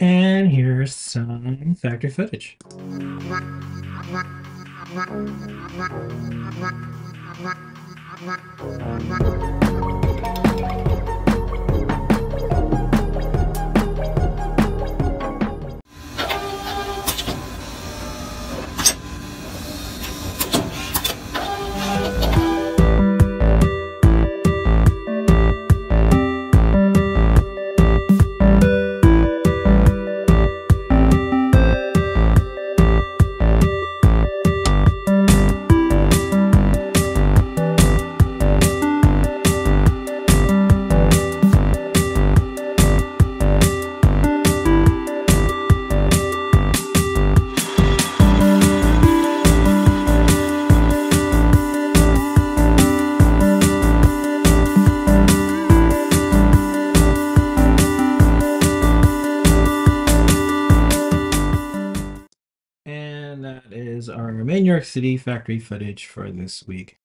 And here's some factory footage. And that is our main New York City factory footage for this week.